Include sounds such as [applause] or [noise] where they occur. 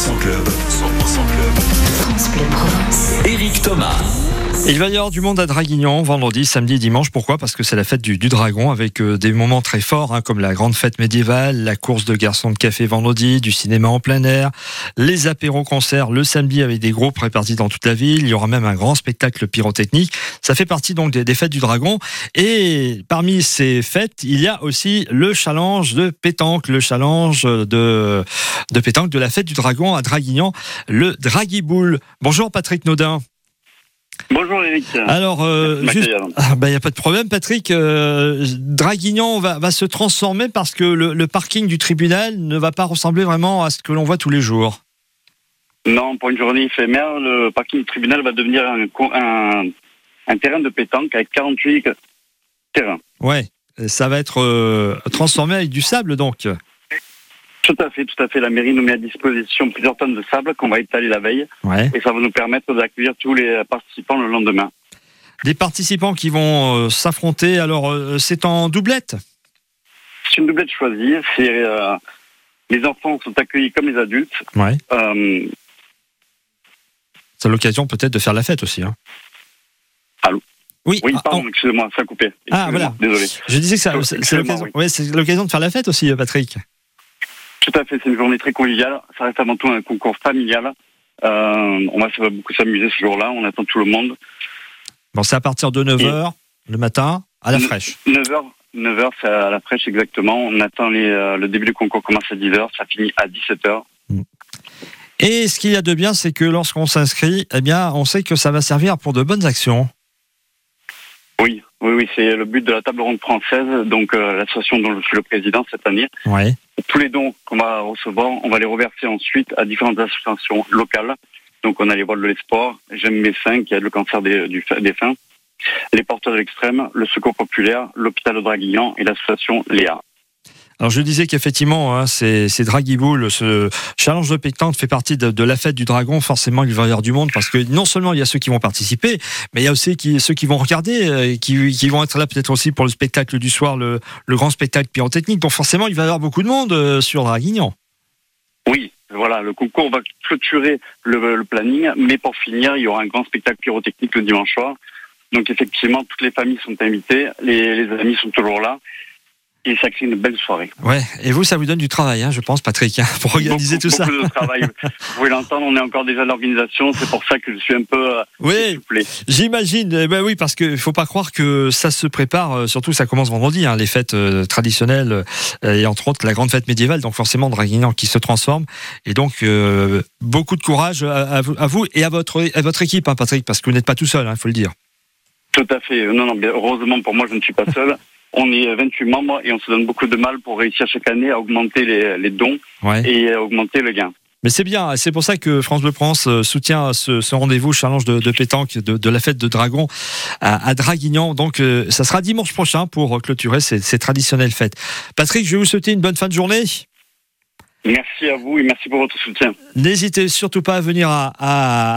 100% Club. 100% Club. France Bleu Provence. Éric Thomas. Il va y avoir du monde à Draguignan vendredi, samedi, dimanche. Pourquoi? Parce que c'est la fête du, dragon avec euh, des moments très forts hein, comme la grande fête médiévale, la course de garçons de café vendredi, du cinéma en plein air, les apéros concerts le samedi avec des groupes répartis dans toute la ville. Il y aura même un grand spectacle pyrotechnique. Ça fait partie donc des, fêtes du dragon. Et parmi ces fêtes, il y a aussi le challenge de pétanque, le challenge de, de pétanque de la fête du dragon à Draguignan, le Dragiboule. Bonjour Patrick Naudin. Bonjour Eric. Alors, euh, juste, il n'y a pas de problème, Patrick. Euh, Draguignan va, va se transformer parce que le, le parking du tribunal ne va pas ressembler vraiment à ce que l'on voit tous les jours. Non, pour une journée éphémère, le parking du tribunal va devenir un, un terrain de pétanque avec 48 terrains. Ouais, ça va être euh, transformé avec du sable, donc. Tout à fait, tout à fait. La mairie nous met à disposition plusieurs tonnes de sable qu'on va étaler la veille Ouais. et ça va nous permettre d'accueillir tous les participants le lendemain. Des participants qui vont euh, s'affronter. Alors, euh, c'est en doublette? C'est une doublette choisie. C'est euh, les enfants sont accueillis comme les adultes. Ouais. C'est l'occasion peut-être de faire la fête aussi. Hein. Allô? Oui. oui, ah, pardon, oh, excusez-moi, ça a coupé. Ah, voilà. Désolé. je disais que c'est l'occasion oui. ouais, de faire la fête aussi, Patrick. Tout à fait, c'est une journée très conviviale. Ça reste avant tout un concours familial. Euh, on va ça va beaucoup s'amuser ce jour-là. On attend tout le monde. Bon, c'est à partir de 9h le matin à la fraîche. 9h, 9h, c'est à la fraîche exactement. On attend les, euh, le début du concours commence à 10h, ça finit à 17h. Et ce qu'il y a de bien, c'est que lorsqu'on s'inscrit, eh bien, on sait que ça va servir pour de bonnes actions. Oui, oui, c'est le but de la table ronde française, donc euh, l'association dont je suis le président cette année. Ouais. Tous les dons qu'on va recevoir, on va les reverser ensuite à différentes associations locales. Donc on a les vols de l'espoir, J'aime mes seins qui aide le cancer des, du, des seins, les porteurs de l'extrême, le secours populaire, l'hôpital de Draguignan et l'association Léa. Alors je disais qu'effectivement, hein, c'est c'est Dragiboule, ce challenge de pétanque fait partie de, la fête du dragon. Forcément, il va y avoir du monde parce que non seulement il y a ceux qui vont participer, mais il y a aussi ceux qui vont regarder, euh, qui, vont être là peut-être aussi pour le spectacle du soir, le, grand spectacle pyrotechnique. Donc forcément, il va y avoir beaucoup de monde euh, sur Draguignan. Oui, voilà, le concours va clôturer le, planning, mais pour finir, il y aura un grand spectacle pyrotechnique le dimanche soir. Donc effectivement, toutes les familles sont invitées, les amis sont toujours là, et ça crée une belle soirée. Ouais. Et vous, ça vous donne du travail, hein, je pense, Patrick, hein, pour organiser beaucoup, tout ça. beaucoup de travail. [laughs] Vous pouvez l'entendre, on est encore déjà à l'organisation, c'est pour ça que je suis un peu euh, Oui. J'imagine, eh ben oui, parce qu'il faut pas croire que ça se prépare, euh, surtout ça commence vendredi, hein, les fêtes euh, traditionnelles, et entre autres la grande fête médiévale, donc forcément Draguignan qui se transforme, et donc beaucoup de courage à, à vous, à vous et à votre, à votre équipe, hein, Patrick, parce que vous n'êtes pas tout seul, il faut le dire. Tout à fait. Non, non, heureusement pour moi, je ne suis pas seul. [laughs] On est 28 membres et on se donne beaucoup de mal pour réussir chaque année à augmenter les, les dons Ouais. et à augmenter le gain. Mais c'est bien, c'est pour ça que France Bleu Provence euh, soutient ce, ce rendez-vous challenge de, de pétanque de, de la fête de Dragon à, à Draguignan. Donc euh, ça sera dimanche prochain pour clôturer ces, ces traditionnelles fêtes. Patrick, je vais vous souhaiter une bonne fin de journée. Merci à vous et merci pour votre soutien. N'hésitez surtout pas à venir à, à,